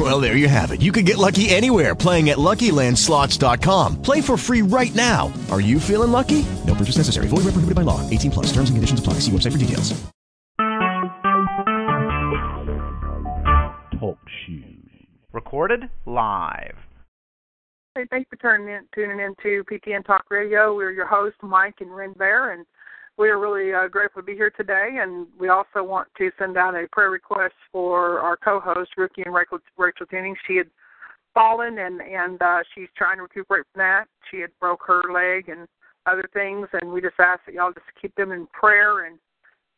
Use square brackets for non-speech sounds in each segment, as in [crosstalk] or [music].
Well, there you have it. You can get lucky anywhere playing at LuckyLandSlots.com. Play for free right now. Are you feeling lucky? No purchase necessary. Void where prohibited by law. 18 plus. Terms and conditions apply. See website for details. Talk shoes. Recorded live. Hey, thanks for tuning in, tuning in to PTN Talk Radio. We're your hosts, Mike and Ren Bear, and we are really uh, grateful to be here today. And we also want to send out a prayer request for our co-host, Ricky and Rachel, Rachel Jennings. She had fallen, and and uh, she's trying to recuperate from that. She had broke her leg and other things, and we just ask that y'all just keep them in prayer and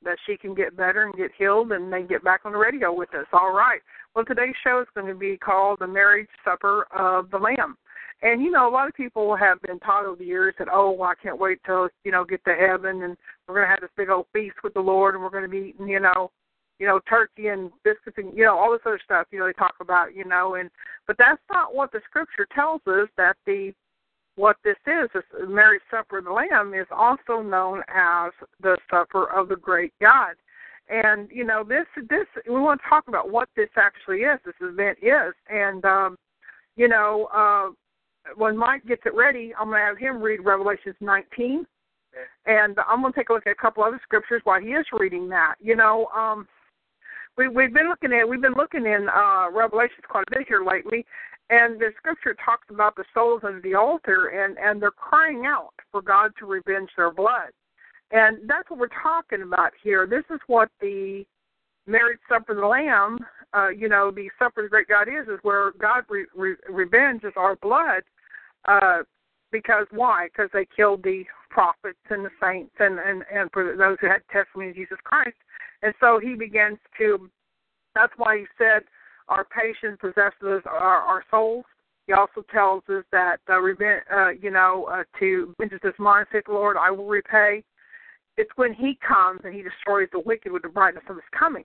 that she can get better and get healed and then get back on the radio with us. All right. Well, today's show is going to be called The Marriage Supper of the Lamb. And you know, a lot of people have been taught over the years that, oh, well, I can't wait till you know get to heaven and we're to have this big old feast with the Lord and we're to be eating, you know, you know, turkey and biscuits and you know all this other stuff. You know, they talk about, you know, and but that's not what the Scripture tells us. That the what this is, this marriage supper of the Lamb, is also known as the supper of the great God. And you know, this this we want to talk about what this actually is. This event is, and um, you know. uh when Mike gets it ready, I'm going to have him read Revelations 19, and I'm going to take a look at a couple other scriptures while he is reading that. You know, um, we we've been looking at we've been looking in uh, Revelations quite a bit here lately, and the scripture talks about the souls under the altar, and and they're crying out for God to revenge their blood, and that's what we're talking about here. This is what the marriage supper of the Lamb, uh, you know, the the great God is, is where God re- re- revenges our blood. Uh, because why? Because they killed the prophets and the saints and, and, and for those who had testimony of Jesus Christ. And so he begins to, that's why he said, our patience possesses our, our souls. He also tells us that, uh, revenge, uh, you know, uh, to vengeance is mine, saith Lord, I will repay. It's when he comes and he destroys the wicked with the brightness of his coming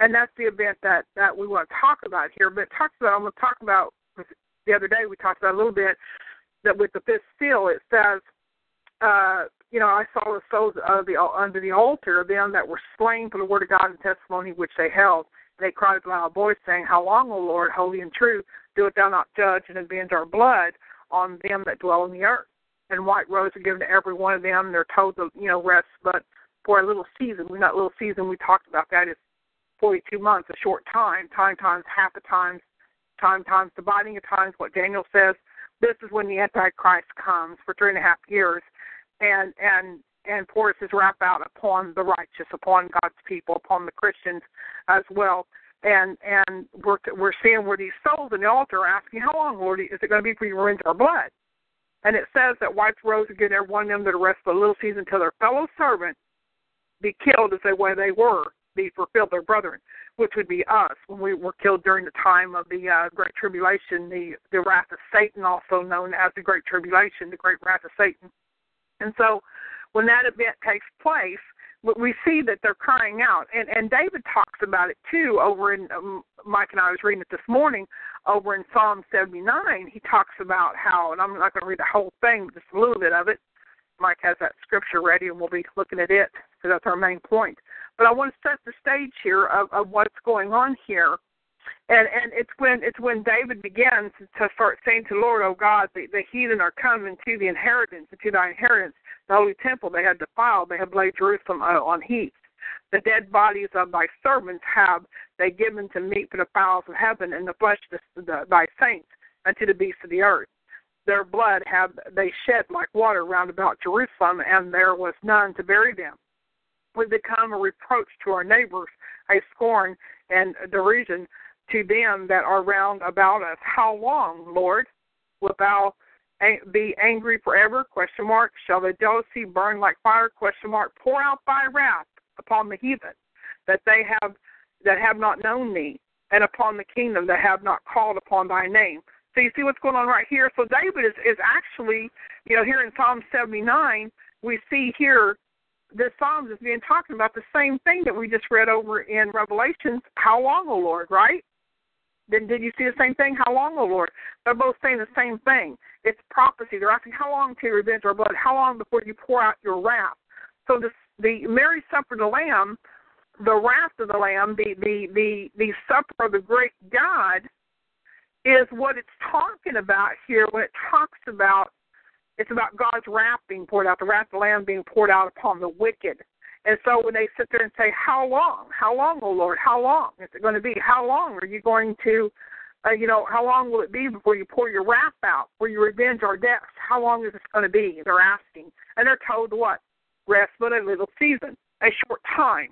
and that's the event that that we want to talk about here. But talks about I'm going to talk about the other day we talked about a little bit that with the fifth seal it says, uh, you know, I saw the souls of the under the altar of them that were slain for the word of God and testimony which they held. They cried with a loud voice, saying, How long, O Lord, holy and true, doest thou not judge and avenge our blood on them that dwell on the earth? And white robes are given to every one of them. They're told to, you know, rest, but for a little season. We're not little season. We talked about that. It's 42 months, a short time, time times half the times, time times dividing the times, what Daniel says. This is when the Antichrist comes for three and a half years and and and pours his wrath out upon the righteous, upon God's people, upon the Christians as well. And and we're we're seeing where these souls in the altar are asking, How long, Lord, is it going to be for you to rinse our blood? And it says that white rose again every one of them that rest of the little season until their fellow servant be killed as they way they were be fulfilled their brethren, which would be us when we were killed during the time of the uh, Great Tribulation, the the wrath of Satan, also known as the Great Tribulation, the Great Wrath of Satan. And so, when that event takes place, we see that they're crying out, and and David talks about it too. Over in um, Mike and I was reading it this morning, over in Psalm 79, he talks about how, and I'm not going to read the whole thing, but just a little bit of it. Mike has that scripture ready, and we'll be looking at it because that's our main point. But I want to set the stage here of, of what's going on here. And and it's when it's when David begins to start saying to the Lord, Oh God, the, the heathen are coming to the inheritance, to thy inheritance, the holy temple they have defiled, they have laid Jerusalem uh, on heaps. The dead bodies of thy servants have they given to meat for the fowls of heaven, and the flesh of the, thy saints unto the beasts of the earth. Their blood have they shed like water round about Jerusalem, and there was none to bury them we become a reproach to our neighbors, a scorn and derision to them that are round about us. How long, Lord, wilt thou be angry forever? Question mark. Shall the jealousy burn like fire? Question mark. Pour out thy wrath upon the heathen, that they have that have not known thee, and upon the kingdom that have not called upon thy name. So you see what's going on right here. So David is is actually, you know, here in Psalm seventy nine, we see here the Psalms is being talking about the same thing that we just read over in Revelations. How long, O Lord? Right? Then did you see the same thing? How long, O Lord? They're both saying the same thing. It's prophecy. They're asking, how long to revenge our blood? How long before you pour out your wrath? So the, the marriage supper of the Lamb, the wrath of the Lamb, the, the, the, the supper of the great God is what it's talking about here when it talks about it's about God's wrath being poured out, the wrath of the Lamb being poured out upon the wicked. And so when they sit there and say, How long? How long, O Lord? How long is it going to be? How long are you going to, uh, you know, how long will it be before you pour your wrath out, before you revenge our deaths? How long is this going to be? They're asking. And they're told what? Rest but a little season, a short time.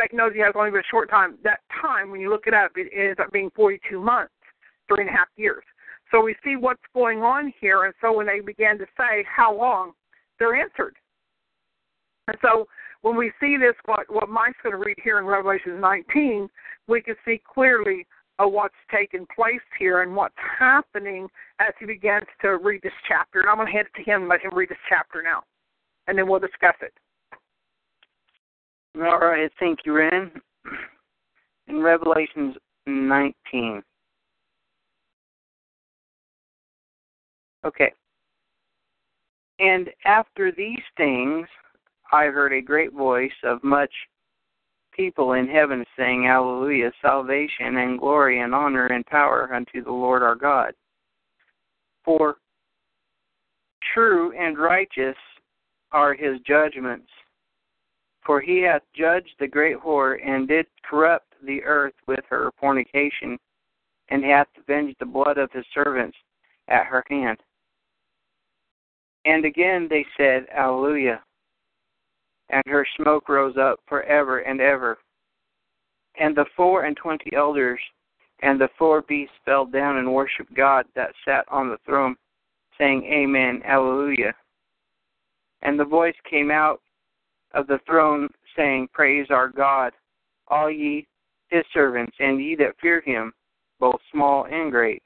He has only been a short time. That time, when you look it up, it ends up being 42 months, three and a half years. So we see what's going on here. And so when they began to say, How long? they're answered. And so when we see this, what, what Mike's going to read here in Revelation 19, we can see clearly uh, what's taking place here and what's happening as he begins to read this chapter. And I'm going to hand it to him and let him read this chapter now, and then we'll discuss it. All right, thank you, Ren. In Revelations 19. Okay. And after these things, I heard a great voice of much people in heaven saying, Alleluia, salvation and glory and honor and power unto the Lord our God. For true and righteous are his judgments. For he hath judged the great whore, and did corrupt the earth with her fornication, and hath avenged the blood of his servants at her hand. And again they said, Alleluia and her smoke rose up for ever and ever. And the four and twenty elders and the four beasts fell down and worshipped God that sat on the throne, saying, Amen, Alleluia. And the voice came out of the throne, saying, Praise our God, all ye his servants, and ye that fear him, both small and great.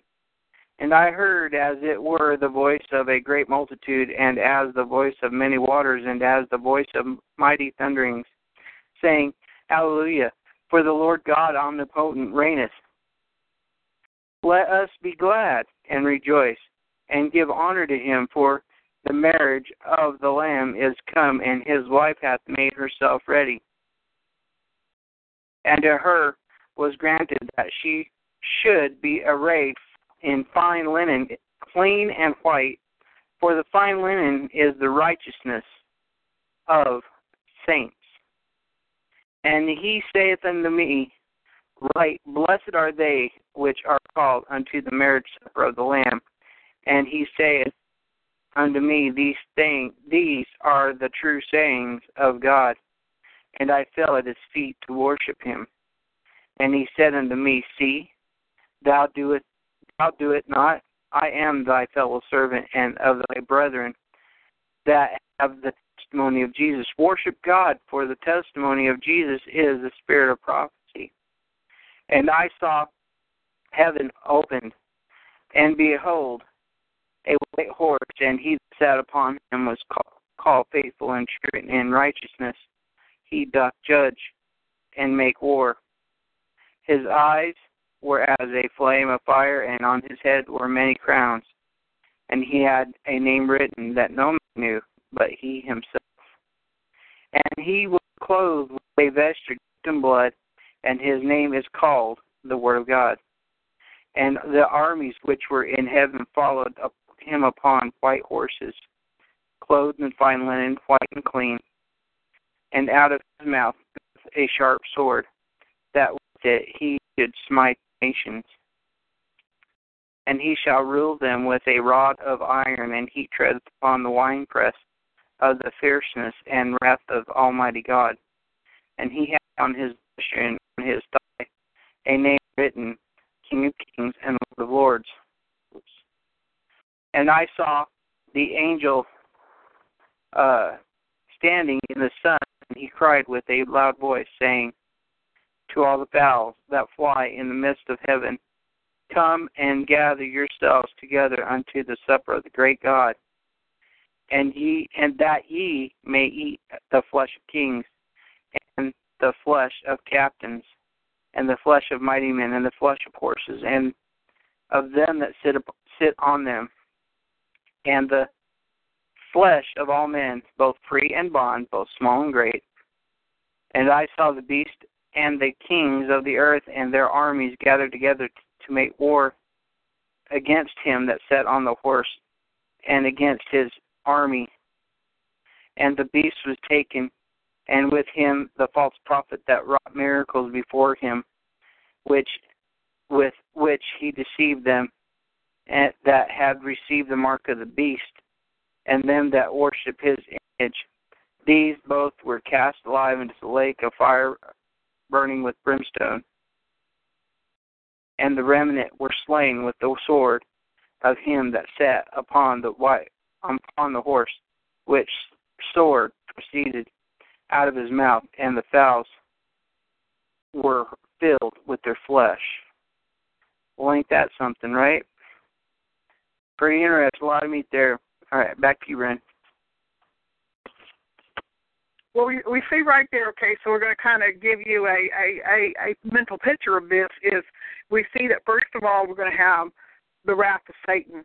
And I heard as it were the voice of a great multitude, and as the voice of many waters, and as the voice of mighty thunderings, saying, Hallelujah, for the Lord God omnipotent reigneth. Let us be glad and rejoice, and give honor to him, for the marriage of the Lamb is come, and his wife hath made herself ready. And to her was granted that she should be arrayed in fine linen, clean and white, for the fine linen is the righteousness of saints. And he saith unto me, Right, blessed are they which are called unto the marriage supper of the Lamb. And he saith unto me, These things, these are the true sayings of God. And I fell at his feet to worship him. And he said unto me, See, thou doest do it not. I am thy fellow servant and of thy brethren that have the testimony of Jesus. Worship God, for the testimony of Jesus is the spirit of prophecy. And I saw heaven opened, and behold, a white horse, and he that sat upon him was called, called faithful and true in righteousness. He doth judge and make war. His eyes were as a flame of fire, and on his head were many crowns. And he had a name written that no man knew but he himself. And he was clothed with a vesture dipped in blood, and his name is called the Word of God. And the armies which were in heaven followed him upon white horses, clothed in fine linen, white and clean. And out of his mouth a sharp sword, that with it he should smite nations. And he shall rule them with a rod of iron, and he treadeth upon the winepress of the fierceness and wrath of Almighty God. And he hath on his and on his thigh a name written, King of Kings and Lord of Lords. And I saw the angel uh, standing in the sun, and he cried with a loud voice, saying, to all the fowls that fly in the midst of heaven. Come and gather yourselves together unto the supper of the great God, and ye and that ye may eat the flesh of kings, and the flesh of captains, and the flesh of mighty men, and the flesh of horses, and of them that sit sit on them, and the flesh of all men, both free and bond, both small and great. And I saw the beast and the kings of the earth and their armies gathered together to make war against him that sat on the horse and against his army. And the beast was taken, and with him the false prophet that wrought miracles before him, which with which he deceived them and that had received the mark of the beast, and them that worship his image. These both were cast alive into the lake of fire burning with brimstone. And the remnant were slain with the sword of him that sat upon the white um, upon the horse, which sword proceeded out of his mouth, and the fowls were filled with their flesh. Well, ain't that something, right? Pretty interesting. A lot of meat there. All right, back to you, Ren. Well, we, we see right there. Okay, so we're going to kind of give you a, a a a mental picture of this. Is we see that first of all we're going to have the wrath of Satan.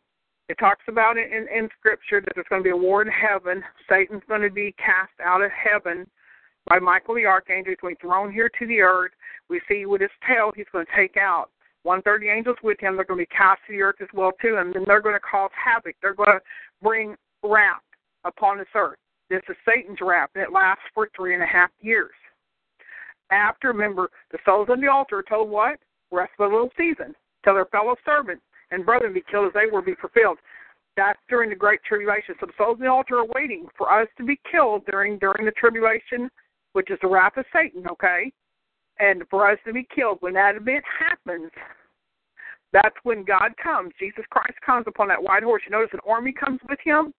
It talks about it in, in Scripture that there's going to be a war in heaven. Satan's going to be cast out of heaven by Michael the archangel. He's going to be thrown here to the earth. We see with his tail he's going to take out one third the angels with him. They're going to be cast to the earth as well too, and then they're going to cause havoc. They're going to bring wrath upon this earth. This is Satan's wrath, and it lasts for three and a half years. After, remember, the souls on the altar are told what? Rest of the little season. Till their fellow servants and brethren be killed as they were be fulfilled. That's during the great tribulation. So the souls on the altar are waiting for us to be killed during during the tribulation, which is the wrath of Satan, okay? And for us to be killed. When that event happens, that's when God comes. Jesus Christ comes upon that white horse. You notice an army comes with him?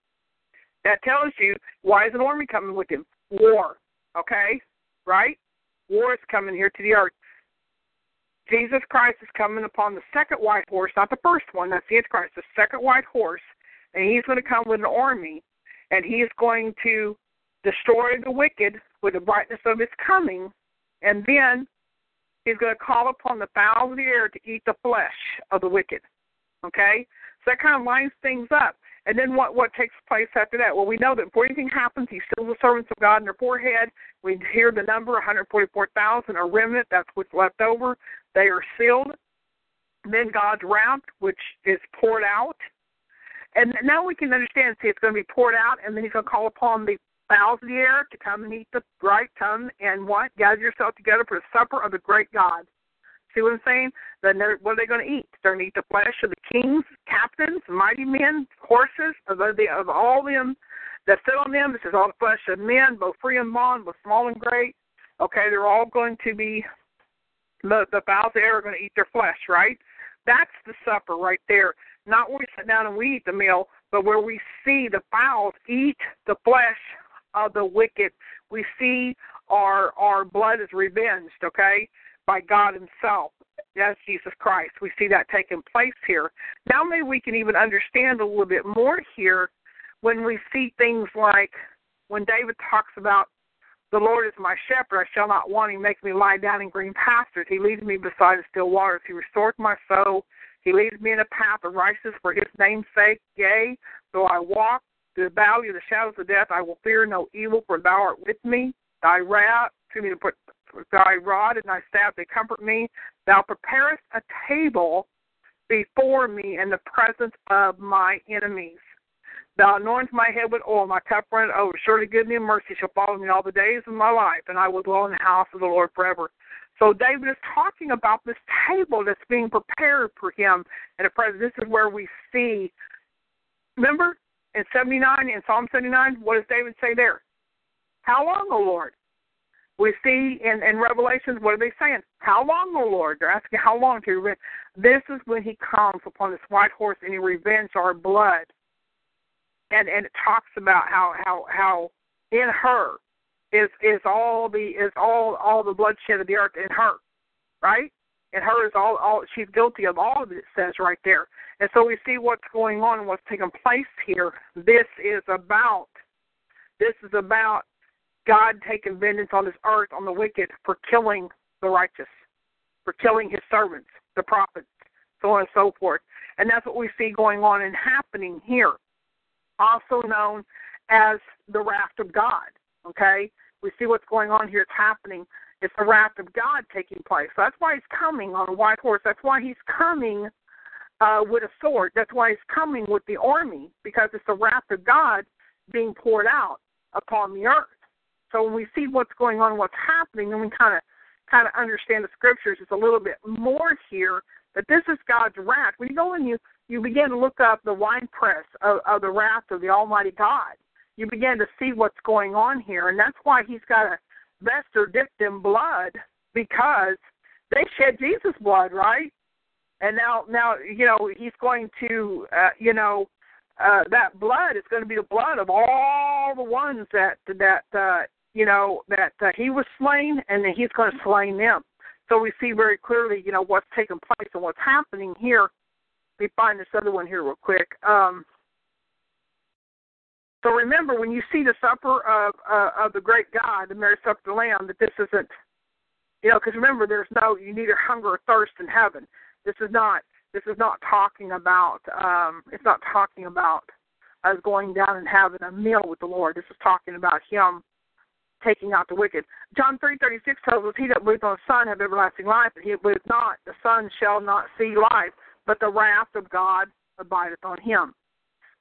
That tells you why is an army coming with him? War. Okay? Right? War is coming here to the earth. Jesus Christ is coming upon the second white horse, not the first one, that's the Antichrist, the second white horse, and he's going to come with an army, and he is going to destroy the wicked with the brightness of his coming, and then he's going to call upon the fowls of the air to eat the flesh of the wicked. Okay? So that kind of lines things up. And then what what takes place after that? Well, we know that before anything happens, he seals the servants of God in their forehead. We hear the number 144,000, a remnant. That's what's left over. They are sealed. Then God's wrath, which is poured out. And now we can understand. See, it's going to be poured out, and then He's going to call upon the fowls of the air to come and eat the right come and what? Gather yourself together for the supper of the great God. See what I'm saying? Then what are they going to eat? They're going to eat the flesh of the kings, captains, mighty men, horses, of, the, of all them that sit on them. This is all the flesh of men, both free and bond, both small and great. Okay, they're all going to be the the fowls there are going to eat their flesh, right? That's the supper right there. Not where we sit down and we eat the meal, but where we see the fowls eat the flesh of the wicked. We see our our blood is revenged, okay? by God Himself. That's Jesus Christ. We see that taking place here. Now, maybe we can even understand a little bit more here when we see things like when David talks about the Lord is my shepherd, I shall not want. He makes me lie down in green pastures. He leads me beside the still waters. He restores my soul. He leads me in a path of righteousness for his name's sake. Yea, though I walk through the valley of the shadows of death, I will fear no evil, for thou art with me. Thy wrath, to me to put thy rod and thy staff they comfort me. Thou preparest a table before me in the presence of my enemies. Thou anointest my head with oil, my cup runneth over. Surely goodness and mercy shall follow me all the days of my life, and I will dwell in the house of the Lord forever. So David is talking about this table that's being prepared for him in the present. This is where we see. Remember in 79, in Psalm 79, what does David say there? How long, O Lord? We see in, in Revelations, what are they saying? How long, O Lord? They're asking how long to revenge. This is when he comes upon this white horse and he revenges our blood. And and it talks about how how how in her is is all the is all all the bloodshed of the earth in her, right? and her is all all she's guilty of all of it. It says right there, and so we see what's going on and what's taking place here. This is about this is about God taking vengeance on this earth on the wicked for killing the righteous, for killing His servants, the prophets, so on and so forth. And that's what we see going on and happening here, also known as the wrath of God. Okay, we see what's going on here. It's happening. It's the wrath of God taking place. So that's why he's coming on a white horse. That's why he's coming uh, with a sword. That's why he's coming with the army because it's the wrath of God being poured out upon the earth. So when we see what's going on, what's happening, then we kind of kind of understand the scriptures It's a little bit more here. That this is God's wrath. When you go and you you begin to look up the wine press of, of the wrath of the Almighty God, you begin to see what's going on here, and that's why He's got a vesture dipped in blood because they shed Jesus' blood, right? And now, now you know He's going to, uh, you know, uh, that blood is going to be the blood of all the ones that that uh, you know that uh, He was slain, and then He's going to slay them. So we see very clearly, you know, what's taking place and what's happening here. Let me find this other one here real quick. Um, so remember, when you see the supper of uh, of the great God, the marriage supper of the Lamb, that this isn't, you know, because remember, there's no you neither hunger or thirst in heaven. This is not this is not talking about um, it's not talking about us going down and having a meal with the Lord. This is talking about Him taking out the wicked. John three thirty six tells us, "He that believeth on the Son have everlasting life, but he that believeth not, the Son shall not see life, but the wrath of God abideth on him."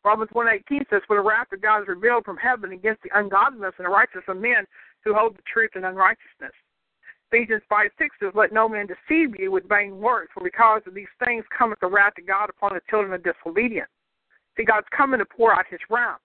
Romans 1.18 says, For the wrath of God is revealed from heaven against the ungodliness and the righteousness of men who hold the truth in unrighteousness. Ephesians 5 6 says, Let no man deceive you with vain words, for because of these things cometh the wrath of God upon the children of disobedience. See, God's coming to pour out his wrath.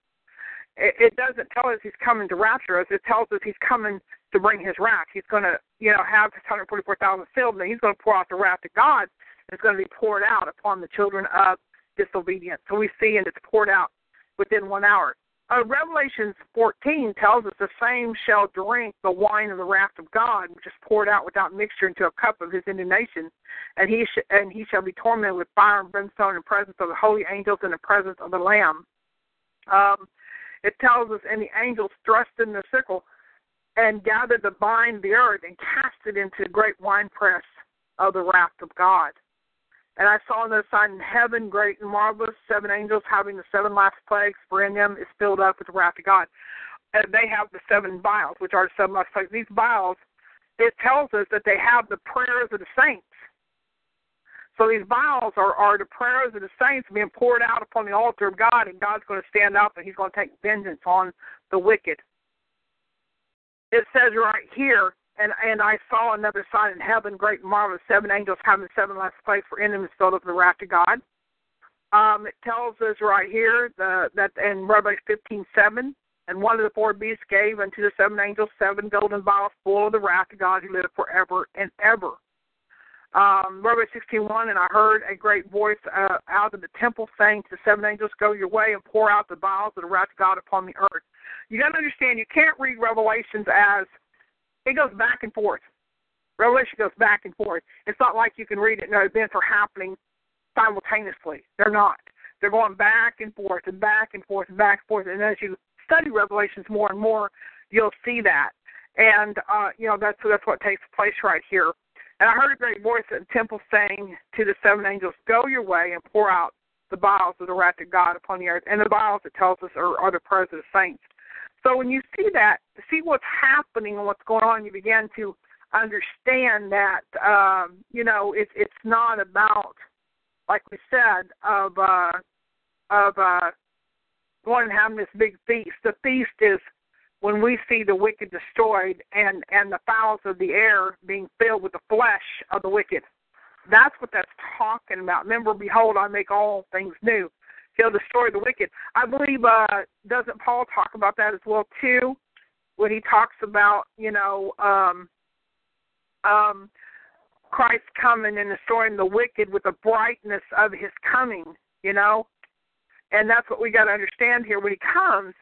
It, it doesn't tell us he's coming to rapture us, it tells us he's coming to bring his wrath. He's going to, you know, have his 144,000 filled, and he's going to pour out the wrath of God. It's going to be poured out upon the children of disobedience. So we see, and it's poured out within one hour. Uh, Revelations 14 tells us the same shall drink the wine of the wrath of God, which is poured out without mixture into a cup of his indignation, and he sh- and he shall be tormented with fire and brimstone in the presence of the holy angels and the presence of the Lamb. Um, it tells us, and the angels thrust in the sickle and gathered the of the earth and cast it into the great winepress of the wrath of God. And I saw another sign in heaven, great and marvelous, seven angels having the seven last plagues, for in them is filled up with the wrath of God. And they have the seven vials, which are the seven last plagues. These vials, it tells us that they have the prayers of the saints. So these vials are, are the prayers of the saints being poured out upon the altar of God, and God's going to stand up and He's going to take vengeance on the wicked. It says right here and and I saw another sign in heaven, great and marvelous, seven angels having seven last plagues for enemies filled up the wrath of God. Um, it tells us right here the, that in Revelation fifteen seven, and one of the four beasts gave unto the seven angels seven golden vials full of the wrath of God who liveth forever and ever. Um, sixteen one, and I heard a great voice uh, out of the temple saying to the seven angels, Go your way and pour out the vials of the wrath of God upon the earth. You got to understand, you can't read Revelations as it goes back and forth. Revelation goes back and forth. It's not like you can read it and events are happening simultaneously. They're not. They're going back and forth and back and forth and back and forth. And as you study Revelations more and more, you'll see that. And uh, you know that's that's what takes place right here. And I heard a great voice in the temple saying to the seven angels, "Go your way and pour out the vials of the wrath of God upon the earth." And the vials, it tells us, are, are the prayers of the saints. So when you see that, see what's happening and what's going on, you begin to understand that um, you know it's it's not about, like we said, of uh, of uh, going and having this big feast. The feast is when we see the wicked destroyed and and the fowls of the air being filled with the flesh of the wicked. That's what that's talking about. Remember, behold, I make all things new he'll destroy the wicked. I believe uh doesn't Paul talk about that as well too when he talks about, you know, um um Christ coming and destroying the wicked with the brightness of his coming, you know? And that's what we got to understand here when he comes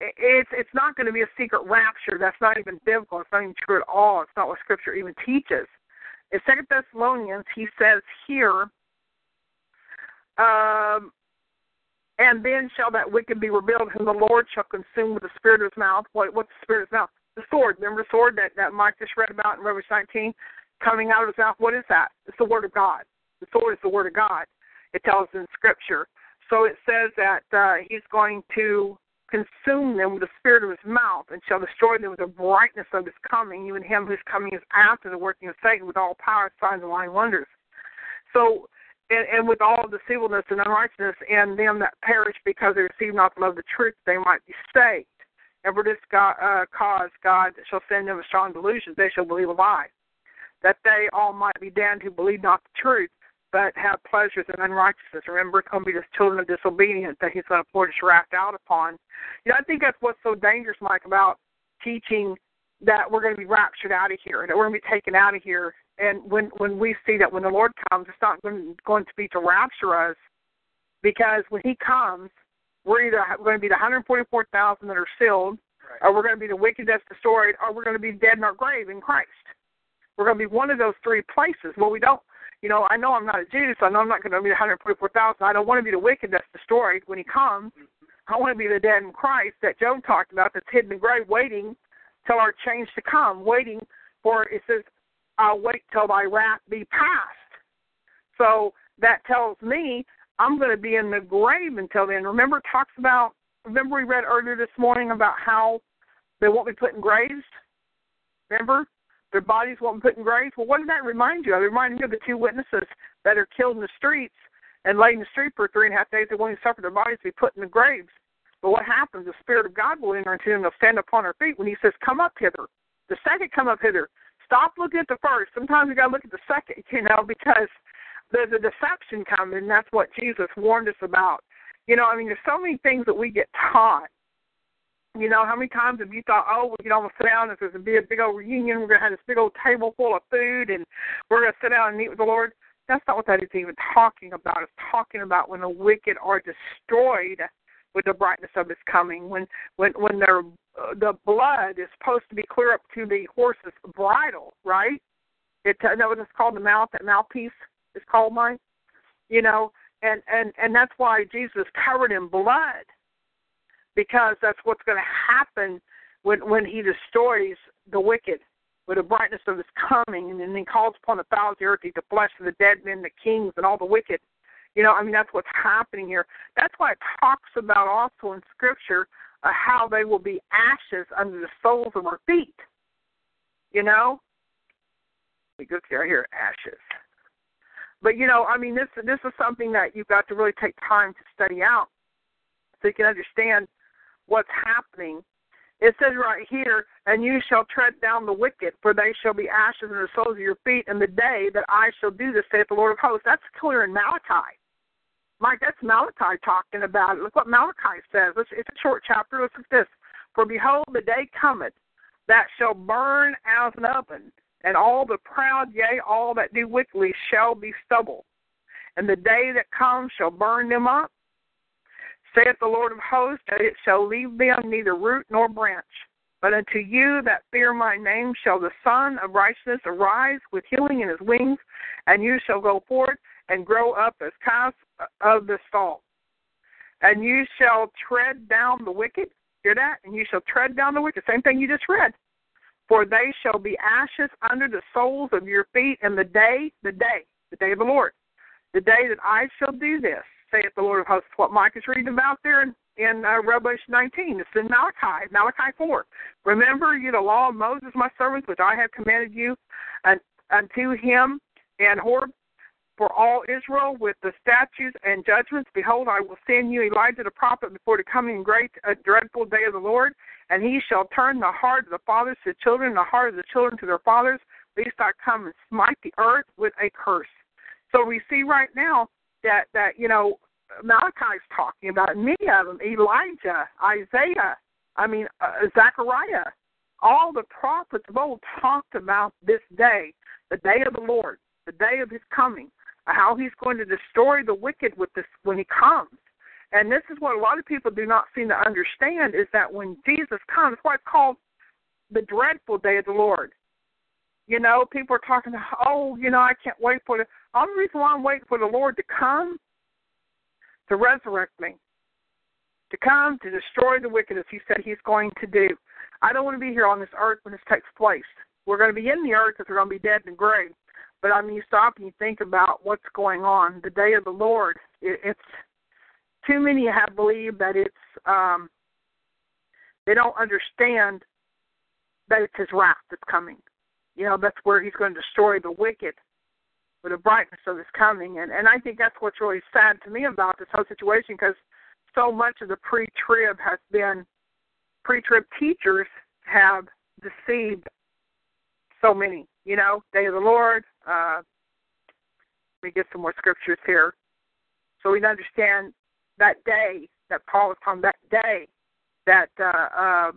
it's it's not going to be a secret rapture. That's not even biblical. It's not even true at all. It's not what Scripture even teaches. In Second Thessalonians, he says here, um, and then shall that wicked be revealed, whom the Lord shall consume with the spirit of his mouth. What, what's the spirit of his mouth? The sword. Remember the sword that, that Mike just read about in Revelation 19? Coming out of his mouth. What is that? It's the word of God. The sword is the word of God. It tells in Scripture. So it says that uh, he's going to consume them with the spirit of his mouth and shall destroy them with the brightness of his coming, even him whose coming is after the working of Satan with all power, signs, and lying wonders. So, and, and with all deceivableness and unrighteousness, and them that perish because they receive not the love of the truth, they might be saved. And for this God, uh, cause, God shall send them a strong delusion; they shall believe a lie, that they all might be damned who believe not the truth, but have pleasures in unrighteousness. Remember, it's going to be the children of disobedience that he's going to pour his wrath out upon. You know, I think that's what's so dangerous, Mike, about teaching that we're going to be raptured out of here, that we're going to be taken out of here. And when when we see that when the Lord comes, it's not going, going to be to rapture us, because when He comes, we're either going to be the 144,000 that are sealed, right. or we're going to be the wicked that's destroyed, or we're going to be dead in our grave in Christ. We're going to be one of those three places. Well, we don't you know, I know I'm not a Jew, so I know I'm not going to be 144,000. I don't want to be the wicked that's destroyed when he comes. I want to be the dead in Christ that Job talked about that's hidden in the grave, waiting till our change to come, waiting for, it says, I'll wait till thy wrath be past. So that tells me I'm going to be in the grave until then. Remember, it talks about, remember we read earlier this morning about how they won't be put in graves? Remember? Their bodies won't put in graves. Well, what did that remind you of? It reminded you of the two witnesses that are killed in the streets and laid in the street for three and a half days. They won't even suffer their bodies to be put in the graves. But what happens? The Spirit of God will enter into them. They'll stand upon their feet when He says, Come up hither. The second, come up hither. Stop looking at the first. Sometimes you got to look at the second, [laughs] you know, because there's a deception coming, and that's what Jesus warned us about. You know, I mean, there's so many things that we get taught you know, how many times have you thought, oh, we can almost sit down this is going to be a big old reunion, we're going to have this big old table full of food and we're going to sit down and meet with the Lord? That's not what that is even talking about. It's talking about when the wicked are destroyed with the brightness of his coming, when when when their uh, the blood is supposed to be clear up to the horse's bridle, right? It that what it's called the mouth, that mouthpiece is called mine, you know, and and and that's why Jesus covered in blood because that's what's going to happen when when he destroys the wicked with the brightness of his coming, and then he calls upon the fowls of the earth to of the dead men, the kings, and all the wicked. You know, I mean that's what's happening here. That's why it talks about also in Scripture uh, how they will be ashes under the soles of our feet. You know, we go right here, ashes. But you know, I mean, this this is something that you've got to really take time to study out, so you can understand what's happening. It says right here, and you shall tread down the wicked, for they shall be ashes in the soles of your feet in the day that I shall do this, saith the Lord of hosts. That's clear in Malachi. Mike, that's Malachi talking about it. Look what Malachi says. It's, it's a short chapter. Look at this. For behold, the day cometh that shall burn as an oven, and all the proud, yea, all that do wickedly shall be stubble. And the day that comes shall burn them up, saith the Lord of hosts, that it shall leave them neither root nor branch. But unto you that fear my name shall the Son of righteousness arise with healing in his wings, and you shall go forth and grow up as calves of the stall. And you shall tread down the wicked. Hear that? And you shall tread down the wicked. Same thing you just read. For they shall be ashes under the soles of your feet in the day, the day, the day of the Lord, the day that I shall do this saith the Lord of hosts. What Mike is reading about there in, in uh, Revelation 19. It's in Malachi, Malachi 4. Remember you the law of Moses, my servant, which I have commanded you and, unto him and Horeb for all Israel with the statutes and judgments. Behold, I will send you Elijah the prophet before the coming great, uh, dreadful day of the Lord, and he shall turn the heart of the fathers to the children, and the heart of the children to their fathers, lest I come and smite the earth with a curse. So we see right now that that you know Malachi's talking about. Them, Elijah, Isaiah, I mean uh, Zechariah, all the prophets of old talked about this day, the day of the Lord, the day of His coming, how He's going to destroy the wicked with this when He comes. And this is what a lot of people do not seem to understand is that when Jesus comes, why it's called the dreadful day of the Lord. You know, people are talking, oh, you know, I can't wait for the. Only reason why I'm waiting for the Lord to come, to resurrect me, to come to destroy the wicked as He said He's going to do. I don't want to be here on this earth when this takes place. We're going to be in the earth because we're going to be dead and grave. But I mean, you stop and you think about what's going on. The day of the Lord. It, it's too many have believed that it's. um They don't understand that it's His wrath that's coming you know, that's where he's going to destroy the wicked with the brightness of his coming. And and I think that's what's really sad to me about this whole situation because so much of the pre-trib has been pre-trib teachers have deceived so many. You know, day of the Lord. Uh, let me get some more scriptures here, so we understand that day that Paul was talking. That day that uh, uh,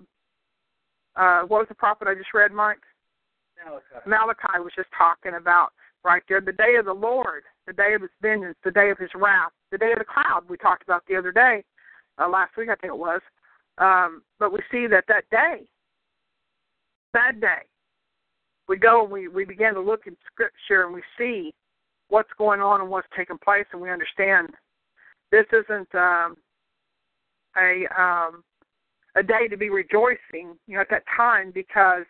uh, what was the prophet I just read, Mike? Malachi. Was just talking about right there the day of the Lord, the day of his vengeance, the day of his wrath, the day of the cloud we talked about the other day, uh, last week I think it was. Um, but we see that that day, that day, we go and we, we begin to look in Scripture and we see what's going on and what's taking place, and we understand this isn't um, a um, a day to be rejoicing, you know, at that time because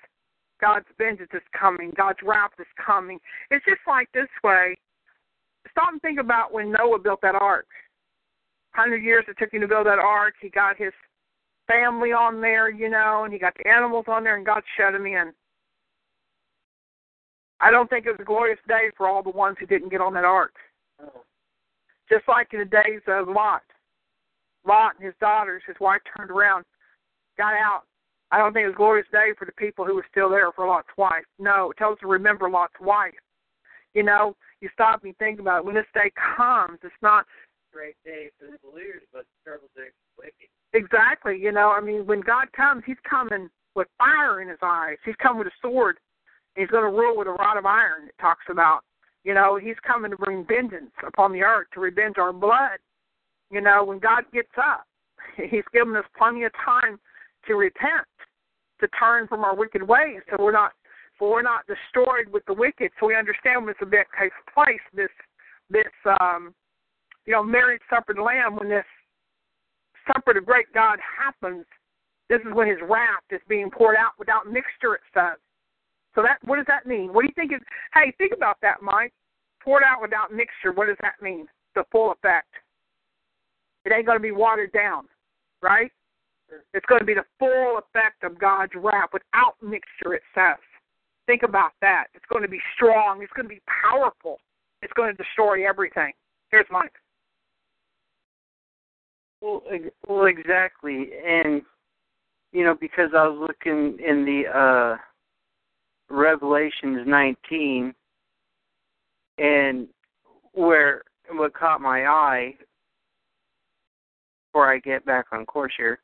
God's vengeance is coming. God's wrath is coming. It's just like this way. Stop and think about when Noah built that ark. Hundred years it took him to build that ark. He got his family on there, you know, and he got the animals on there, and God shut him in. I don't think it was a glorious day for all the ones who didn't get on that ark. Just like in the days of Lot. Lot and his daughters, his wife turned around, got out, I don't think it was a glorious day for the people who were still there for Lot's wife. No, it tells us to remember Lot's wife. You know, you stop and think about it. When this day comes, it's not great day for the believers, but terrible day for the wicked. Exactly. You know, I mean, when God comes, He's coming with fire in His eyes. He's coming with a sword. He's going to rule with a rod of iron. It talks about. You know, He's coming to bring vengeance upon the earth to revenge our blood. You know, when God gets up, [laughs] He's given us plenty of time to repent, to turn from our wicked ways, so we're not so we're not destroyed with the wicked. So we understand when this event takes place, this this um you know, marriage supper of the Lamb, when this supper of great God happens, this is when his wrath is being poured out without mixture, it says. So that what does that mean? What do you think is hey, think about that, Mike. Poured out without mixture, what does that mean? The full effect. It ain't gonna be watered down, right? It's going to be the full effect of God's wrath without mixture, it says. Think about that. It's going to be strong. It's going to be powerful. It's going to destroy everything. Here's Mike. Well, well, exactly, and you know, because I was looking in the uh Revelations 19, and where what caught my eye before I get back on course here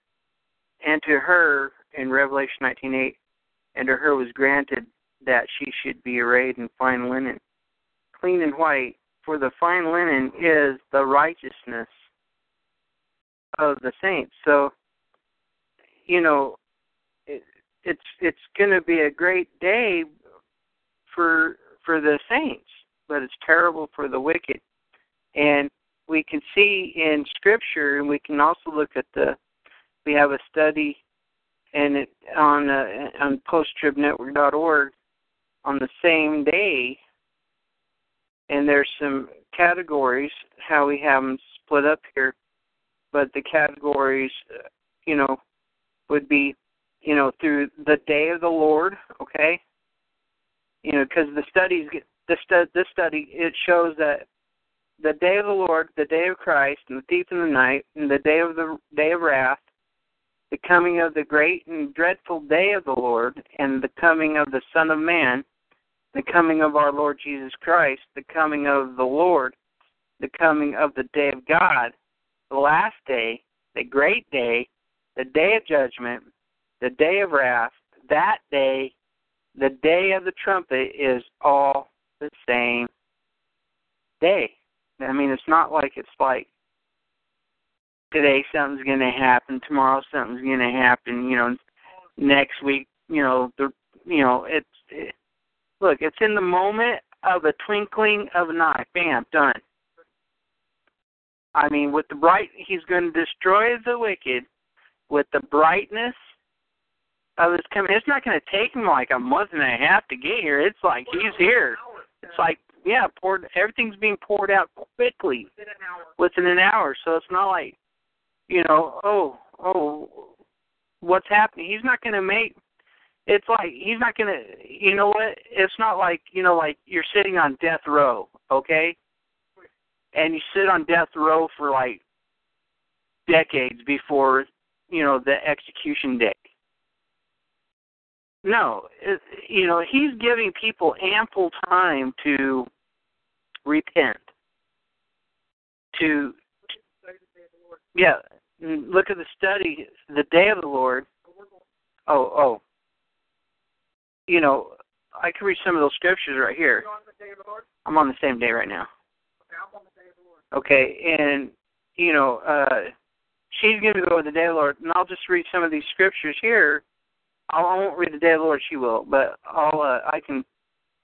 and to her, in Revelation 19:8, and to her was granted that she should be arrayed in fine linen, clean and white, for the fine linen is the righteousness of the saints. So, you know, it, it's it's going to be a great day for for the saints, but it's terrible for the wicked. And we can see in Scripture, and we can also look at the we have a study and it on uh, on posttribnetwork.org on the same day. And there's some categories how we have them split up here but the categories uh, you know would be you know through the day of the lord okay? You know because the studies the stu- this study it shows that the day of the lord the day of christ and the thief in the night and the day of the day of wrath the coming of the great and dreadful day of the Lord, and the coming of the Son of Man, the coming of our Lord Jesus Christ, the coming of the Lord, the coming of the day of God, the last day, the great day, the day of judgment, the day of wrath, that day, the day of the trumpet is all the same day. I mean, it's not like it's like today something's going to happen, tomorrow something's going to happen, you know, next week, you know, the you know, it's it, Look, it's in the moment of a twinkling of an eye. Bam, done. I mean, with the bright, he's going to destroy the wicked with the brightness of his coming. It's not going to take him like a month and a half to get here. It's like he's here. It's like yeah, poured. Everything's being poured out quickly within an hour. So it's not like you know, oh, oh, what's happening? He's not going to make. It's like he's not going to. You know what? It's not like you know, like you're sitting on death row, okay? And you sit on death row for like decades before you know the execution day. No, it, you know he's giving people ample time to repent. To yeah, look at the study, the day of the Lord. Oh, oh. You know, I can read some of those scriptures right here. I'm on the same day right now. Okay, and you know, uh she's going to go with the day of the Lord, and I'll just read some of these scriptures here. I won't read the day of the Lord; she will, but I'll uh, I can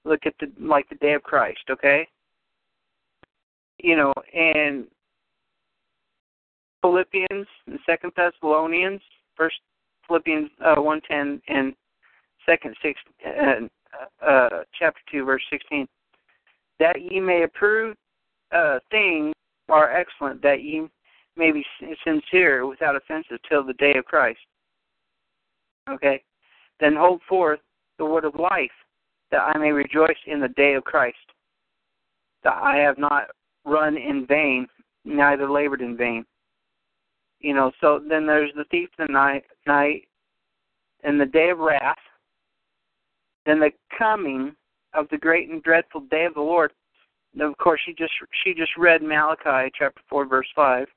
look at the like the day of Christ. Okay, you know, and Philippians and Second Thessalonians, First Philippians uh, one ten and Second six uh, uh, chapter two verse sixteen, that ye may approve uh, things are excellent, that ye may be sincere without offenses till the day of Christ. Okay? Then hold forth the word of life, that I may rejoice in the day of Christ, that I have not run in vain, neither labored in vain. You know, so then there's the thief the night, night and the day of wrath, then the coming of the great and dreadful day of the Lord. And of course, she just she just read Malachi chapter four, verse five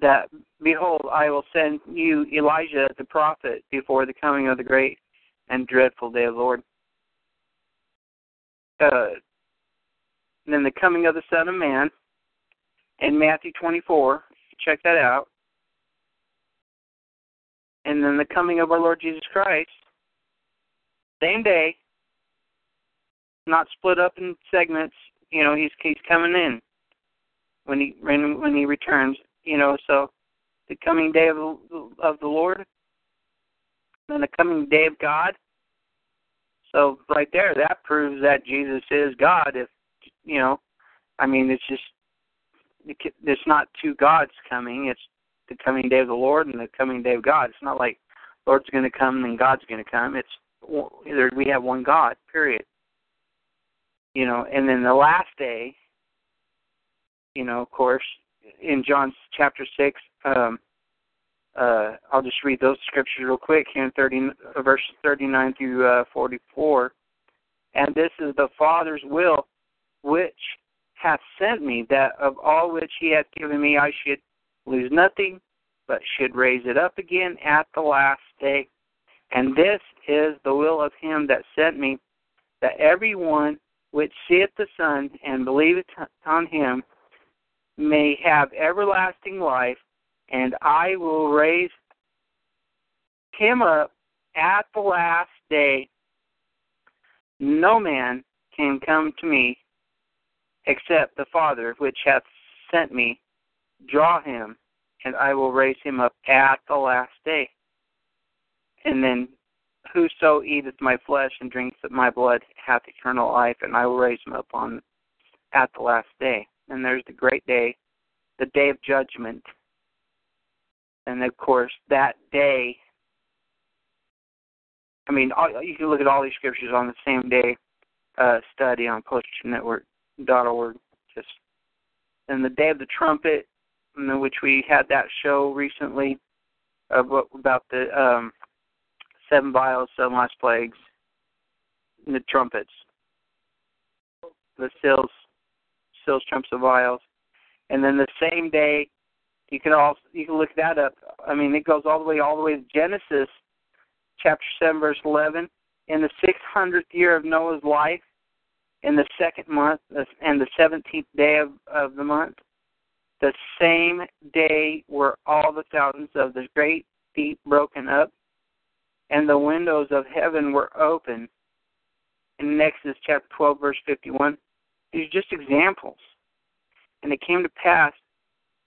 that, Behold, I will send you Elijah the prophet before the coming of the great and dreadful day of the Lord. Uh, then the coming of the Son of Man in Matthew 24. Check that out. And then the coming of our Lord Jesus Christ, same day, not split up in segments. You know, he's he's coming in when he when when he returns you know, so the coming day of the, of the Lord and the coming day of God. So right there, that proves that Jesus is God. If you know, I mean, it's just it's not two gods coming. It's the coming day of the Lord and the coming day of God. It's not like Lord's going to come and God's going to come. It's either we have one God. Period. You know, and then the last day, you know, of course, in John chapter six. Um, uh, I'll just read those scriptures real quick here in 30, uh, verses 39 through uh, 44. And this is the Father's will, which hath sent me, that of all which he hath given me I should lose nothing, but should raise it up again at the last day. And this is the will of him that sent me, that every one which seeth the Son and believeth on him may have everlasting life, and I will raise him up at the last day. No man can come to me except the Father which hath sent me. Draw him, and I will raise him up at the last day. And then, whoso eateth my flesh and drinks of my blood hath eternal life, and I will raise him up on at the last day and there's the great day, the day of judgment. And of course, that day, I mean, you can look at all these scriptures on the same day uh, study on PostNetwork.org. Just and the day of the trumpet, which we had that show recently about, the um, seven vials, seven last plagues, and the trumpets, the seals those trumps of vials. And then the same day, you can also you can look that up. I mean, it goes all the way all the way to Genesis, chapter seven, verse eleven. In the six hundredth year of Noah's life, in the second month and the seventeenth day of, of the month, the same day were all the fountains of the great deep broken up, and the windows of heaven were open, in Exodus chapter 12, verse 51. These are just examples. And it came to pass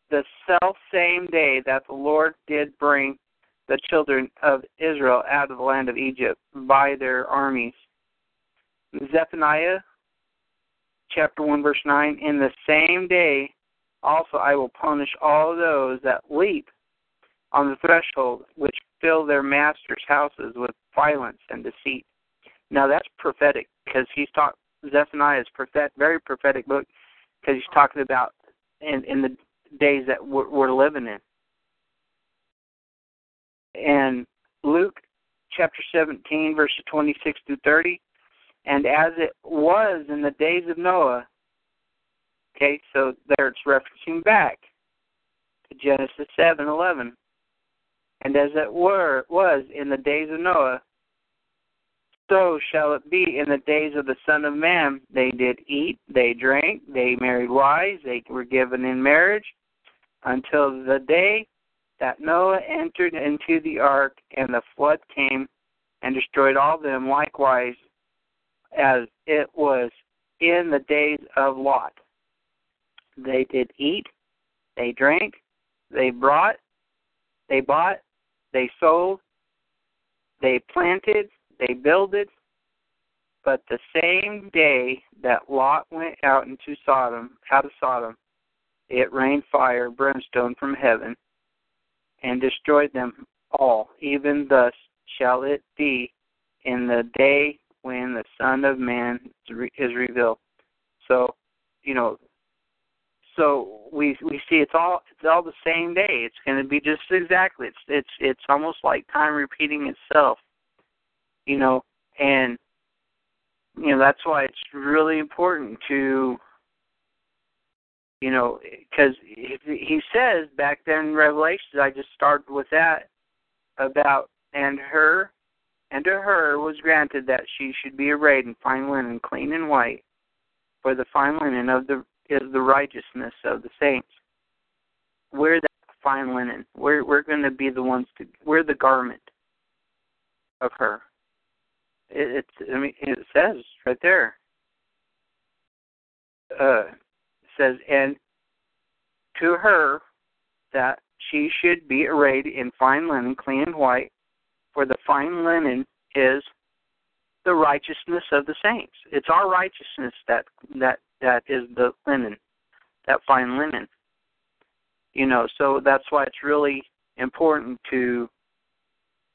the self same day that the Lord did bring the children of Israel out of the land of Egypt by their armies. Zephaniah chapter 1, verse 9 In the same day also I will punish all those that leap on the threshold, which fill their masters' houses with violence and deceit. Now that's prophetic because he's talking. Zephaniah is prophet, very prophetic book because he's talking about in in the days that we're, we're living in. And Luke chapter 17, verses 26 through 30. And as it was in the days of Noah, okay, so there it's referencing back to Genesis 7, 11. And as it were was in the days of Noah, so shall it be in the days of the Son of Man. They did eat, they drank, they married wives, they were given in marriage, until the day that Noah entered into the ark, and the flood came and destroyed all them likewise as it was in the days of Lot. They did eat, they drank, they brought, they bought, they sold, they planted, they builded, but the same day that Lot went out into Sodom, out of Sodom, it rained fire, brimstone from heaven, and destroyed them all. Even thus shall it be in the day when the Son of Man is revealed. So, you know, so we we see it's all it's all the same day. It's going to be just exactly. It's it's it's almost like time repeating itself. You know, and you know that's why it's really important to you know, because he says back there in Revelations, I just started with that about and her, and to her was granted that she should be arrayed in fine linen, clean and white, for the fine linen of the is the righteousness of the saints. We're that fine linen. We're we're going to be the ones to. We're the garment of her. It, it's. I mean, it says right there. Uh, says, and to her that she should be arrayed in fine linen, clean and white, for the fine linen is the righteousness of the saints. It's our righteousness that that that is the linen, that fine linen. You know, so that's why it's really important to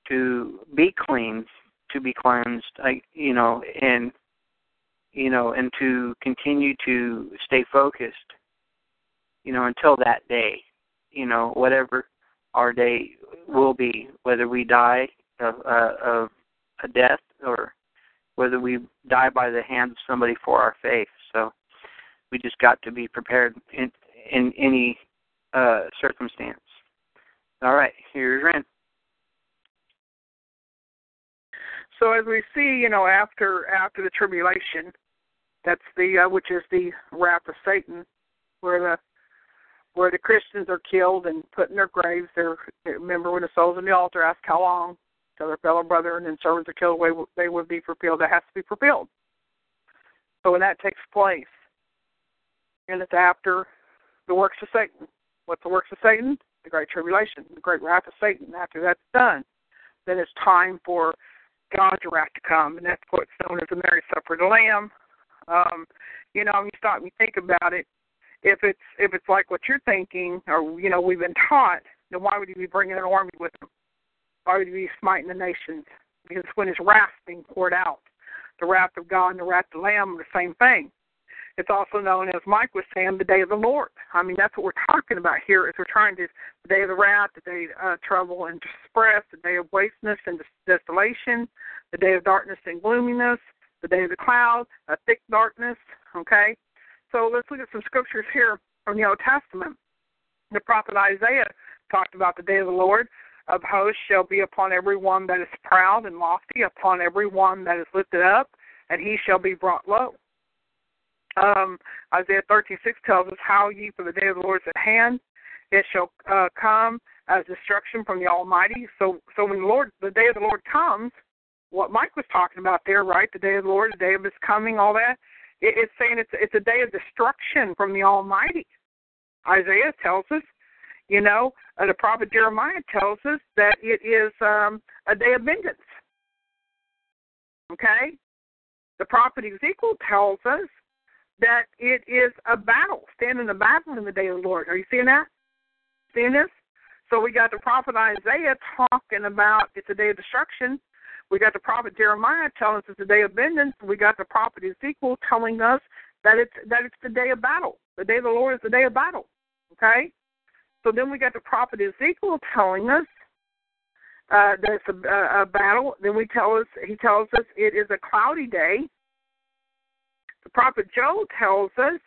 to be clean, to be cleansed. I, you know, and you know, and to continue to stay focused, you know, until that day, you know, whatever our day will be, whether we die of, uh, of a death or whether we die by the hand of somebody for our faith. We just got to be prepared in in any uh, circumstance. All right, here's Ren. So as we see, you know, after after the tribulation, that's the uh, which is the wrath of Satan, where the where the Christians are killed and put in their graves. They're remember when the souls in the altar ask how long till their fellow brethren and servants are killed, away they would be fulfilled. That has to be fulfilled. So when that takes place, and it's after the works of Satan. What's the works of Satan? The great tribulation, the great wrath of Satan. After that's done, then it's time for God's wrath to come, and that's what's known as the marriage supper of the Lamb. Um, you know, you stop and think about it. If it's if it's like what you're thinking, or you know, we've been taught, then why would he be bringing an army with him? Why would he be smiting the nations? Because when his wrath being poured out, the wrath of God and the wrath of the Lamb are the same thing. It's also known as Mike was saying, the day of the Lord. I mean, that's what we're talking about here. Is we're trying to the day of the wrath, the day of uh, trouble and distress, the day of wasteness and desolation, the day of darkness and gloominess, the day of the cloud, a thick darkness. Okay, so let's look at some scriptures here from the Old Testament. The prophet Isaiah talked about the day of the Lord of hosts shall be upon every one that is proud and lofty, upon every one that is lifted up, and he shall be brought low. Um, Isaiah 13:6 tells us, "How ye for the day of the Lord is at hand; it shall uh, come as destruction from the Almighty." So, so when the Lord, the day of the Lord comes, what Mike was talking about there, right? The day of the Lord, the day of His coming, all that. It, it's saying it's it's a day of destruction from the Almighty. Isaiah tells us, you know, uh, the prophet Jeremiah tells us that it is um, a day of vengeance. Okay, the prophet Ezekiel tells us that it is a battle, standing a battle in the day of the Lord. Are you seeing that? Seeing this? So we got the prophet Isaiah talking about it's a day of destruction. We got the prophet Jeremiah telling us it's a day of vengeance. We got the prophet Ezekiel telling us that it's that it's the day of battle. The day of the Lord is the day of battle. Okay? So then we got the prophet Ezekiel telling us uh, that it's a, a, a battle. Then we tell us he tells us it is a cloudy day. The prophet Joel tells us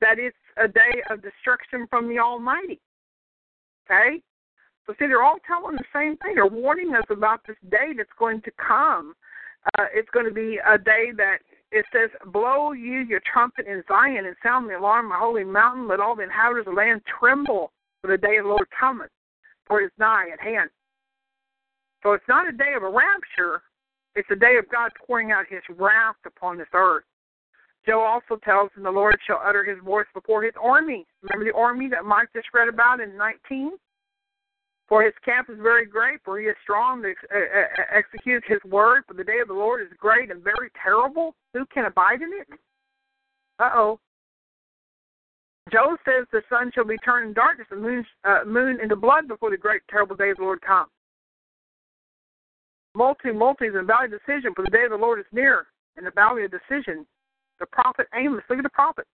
that it's a day of destruction from the Almighty. Okay? So see, they're all telling the same thing. They're warning us about this day that's going to come. Uh, it's going to be a day that it says, Blow you your trumpet in Zion and sound the alarm, my holy mountain. Let all the inhabitants of the land tremble, for the day of the Lord cometh, for it is nigh at hand. So it's not a day of a rapture, it's a day of God pouring out his wrath upon this earth. Joel also tells, and the Lord shall utter his voice before his army. Remember the army that Mike just read about in 19? For his camp is very great, for he is strong to ex- execute his word. For the day of the Lord is great and very terrible. Who can abide in it? Uh oh. Job says the sun shall be turned in darkness and moon, uh, moon into blood before the great terrible day of the Lord comes. Multi, multi is in valley of decision, for the day of the Lord is near, in the valley of decision. The prophet Amos, look at the prophet.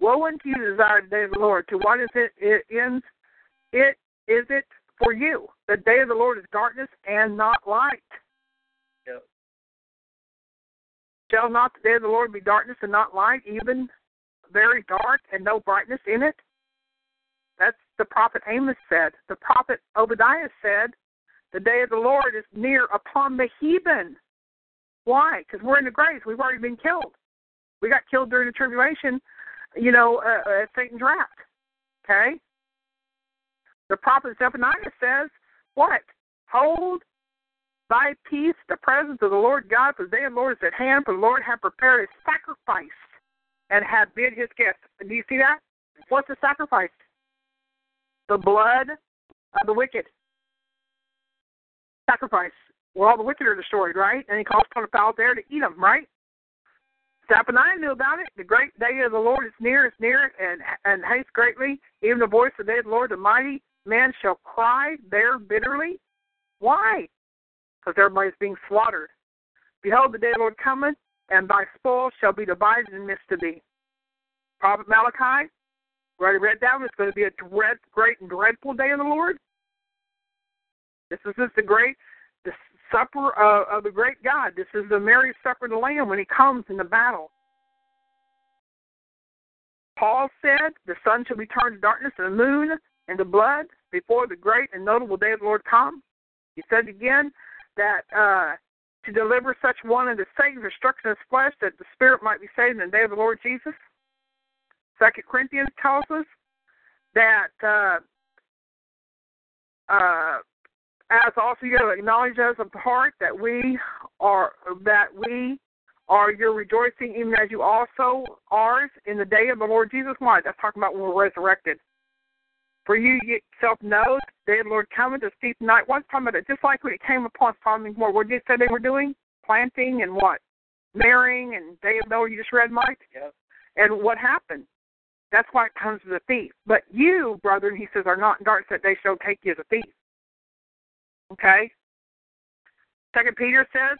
Woe unto you, desire the day of the Lord. To what is it? It ends. It is it for you. The day of the Lord is darkness and not light. Yep. Shall not the day of the Lord be darkness and not light, even very dark and no brightness in it? That's the prophet Amos said. The prophet Obadiah said, The day of the Lord is near upon the heathen. Why? Because we're in the graves. We've already been killed. We got killed during the tribulation, you know, uh, at Satan's wrath. Okay? The prophet Zephaniah says, What? Hold thy peace, the presence of the Lord God, for the day of the Lord is at hand, for the Lord hath prepared a sacrifice and hath bid his guests. Do you see that? What's the sacrifice? The blood of the wicked. Sacrifice. Well, all the wicked are destroyed, right? And he calls upon the fowl there to eat them, right? Zephaniah knew about it. The great day of the Lord is near, is near, and and haste greatly. Even the voice of the Lord, the mighty man shall cry there bitterly. Why? Because everybody's being slaughtered. Behold, the day of the Lord cometh, and thy spoil shall be divided in midst of thee. Prophet Malachi, already read that one. It's going to be a dread, great and dreadful day of the Lord. This is just the great, supper of, of the great God. This is the marriage supper of the Lamb when He comes in the battle. Paul said, "The sun shall be turned to darkness, and the moon into blood before the great and notable day of the Lord come." He said again that uh, to deliver such one unto Satan, destruction of his flesh, that the spirit might be saved in the day of the Lord Jesus. Second Corinthians tells us that uh, uh, as also you acknowledge us of the heart that we are that we are your rejoicing, even as you also ours in the day of the Lord Jesus. Why? That's talking about when we're resurrected. For you yourself know the day of the Lord cometh to steep night. What's talking about it? Just like when it came upon Sodom and Gomorrah. What did you say they were doing? Planting and what? Marrying and day of the Lord you just read, Mike? Yep. And what happened? That's why it comes to the thief. But you, brethren, he says, are not in darkness that they shall take you as a thief. Okay? Second Peter says,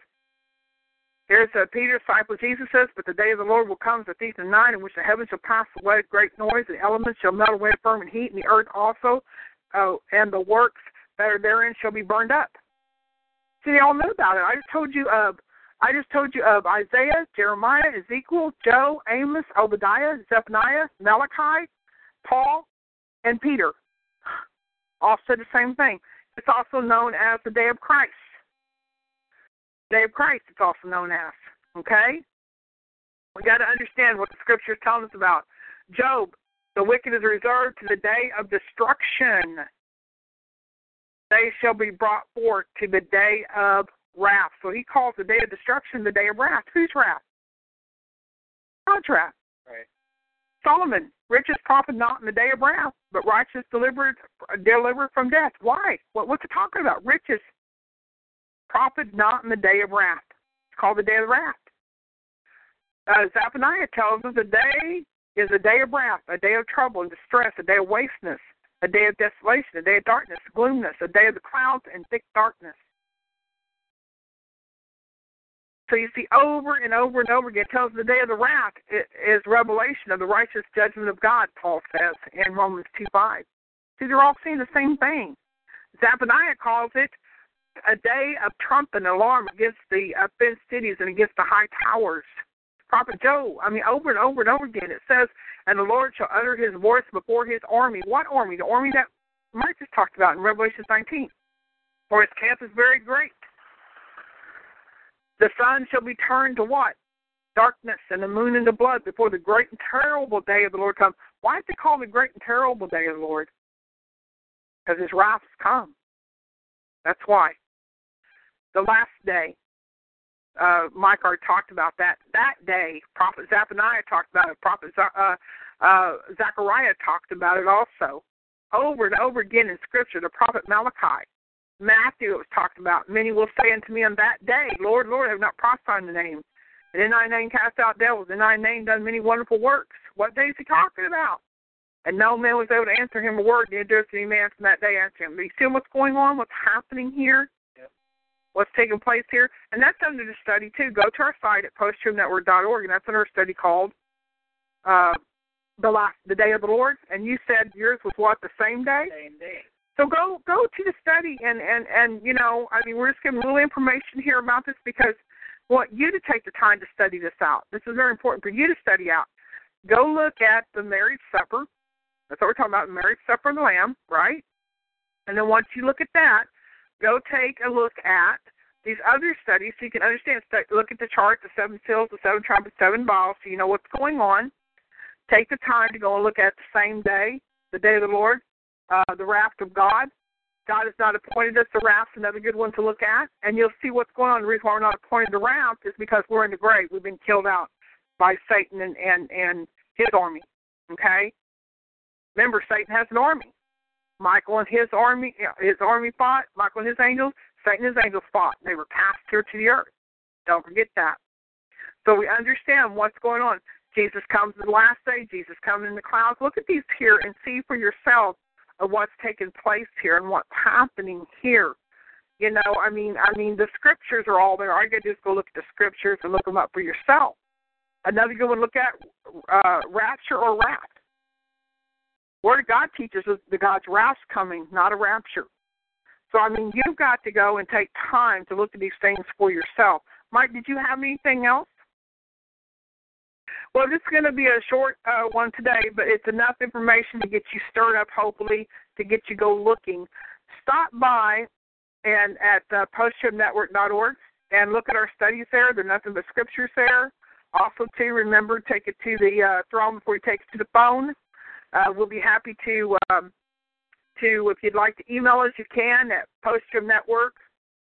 here's uh, Peter, disciple Jesus says, But the day of the Lord will come as a thief in the night, in which the heavens shall pass away with great noise, and the elements shall melt away firm and heat, and the earth also, uh, and the works that are therein shall be burned up. See, they all know about it. I just told you of I just told you of Isaiah, Jeremiah, Ezekiel, Joel, Amos, Obadiah, Zephaniah, Malachi, Paul, and Peter. All said the same thing. It's also known as the day of Christ. Day of Christ, it's also known as. Okay? We got to understand what the scripture is telling us about. Job, the wicked is reserved to the day of destruction. They shall be brought forth to the day of wrath. So he calls the day of destruction the day of wrath. Whose wrath? God's wrath. Right. Solomon, richest profit not in the day of wrath, but righteous delivered delivered from death. Why? What, what's it talking about? Richest profit not in the day of wrath. It's called the day of wrath. Uh, Zephaniah tells us the day is a day of wrath, a day of trouble and distress, a day of wasteness, a day of desolation, a day of darkness, gloomness, a day of the clouds and thick darkness. So you see, over and over and over again, it tells the day of the wrath is revelation of the righteous judgment of God. Paul says in Romans two five. See, they're all saying the same thing. Zephaniah calls it a day of trump and alarm against the fenced cities and against the high towers. Prophet Joel, I mean, over and over and over again, it says, "And the Lord shall utter His voice before His army." What army? The army that Mike just talked about in Revelation 19. For His camp is very great. The sun shall be turned to what? Darkness, and the moon into blood before the great and terrible day of the Lord comes. Why is it called the great and terrible day of the Lord? Because His wrath has come. That's why. The last day, uh, already talked about that. That day, Prophet Zephaniah talked about it. Prophet uh, uh, Zechariah talked about it also. Over and over again in Scripture, the prophet Malachi, Matthew it was talked about. Many will say unto me on that day, Lord, Lord, have not prophesied in the name. And in thy name cast out devils, in thy name done many wonderful works. What day is he talking about? And no man was able to answer him a word, neither durst any man from that day answer him. But you see what's going on, what's happening here? what's taking place here. And that's under the study too. Go to our site at posttruethnetwork.org, and that's under a study called uh, the last the day of the Lord. And you said yours was what the same day. Same day. So go go to the study and and and you know I mean we're just giving a little information here about this because we want you to take the time to study this out. This is very important for you to study out. Go look at the marriage supper. That's what we're talking about, marriage supper of the Lamb, right? And then once you look at that, go take a look at these other studies so you can understand. Look at the chart, the seven seals, the seven trumpets, seven balls, so you know what's going on. Take the time to go and look at the same day, the day of the Lord, uh, the wrath of God. God has not appointed us the wrath, another good one to look at, and you'll see what's going on. The reason why we're not appointed the wrath is because we're in the grave. We've been killed out by Satan and and, and his army. Okay. Remember, Satan has an army. Michael and his army, his army fought. Michael and his angels. Satan and his angels fought. They were cast here to the earth. Don't forget that. So we understand what's going on. Jesus comes in the last day. Jesus comes in the clouds. Look at these here and see for yourself of what's taking place here and what's happening here. You know, I mean, I mean, the scriptures are all there. All you got to do is go look at the scriptures and look them up for yourself. Another good one, look at uh, rapture or wrath. Word of God teaches us the God's wrath's coming, not a rapture. So I mean, you've got to go and take time to look at these things for yourself. Mike, did you have anything else? Well, this is going to be a short uh, one today, but it's enough information to get you stirred up, hopefully, to get you go looking. Stop by and at uh, posttruethnetwork.org and look at our studies there. They're nothing but scriptures there. Also, to remember take it to the uh, throne before you take it to the phone. Uh, we'll be happy to um, to if you'd like to email us, you can at posttruethnetwork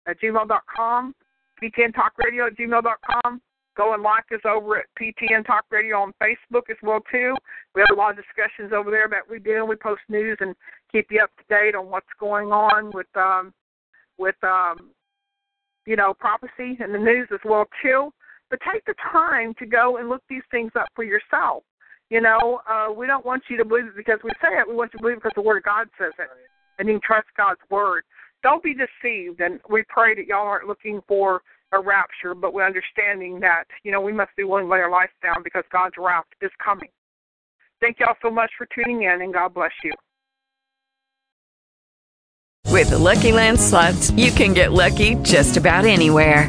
at gmail.com, PTN Talk Radio at gmail.com. Go and like us over at PTN Talk Radio on Facebook as well too. We have a lot of discussions over there that we do. We post news and keep you up to date on what's going on with um, with um, you know prophecy and the news as well too. But take the time to go and look these things up for yourself. You know, uh, we don't want you to believe it because we say it. We want you to believe it because the Word of God says it, and you can trust God's Word. Don't be deceived, and we pray that y'all aren't looking for a rapture, but we're understanding that, you know, we must be willing to lay our life down because God's wrath is coming. Thank y'all so much for tuning in, and God bless you. With the Lucky Land slots, you can get lucky just about anywhere.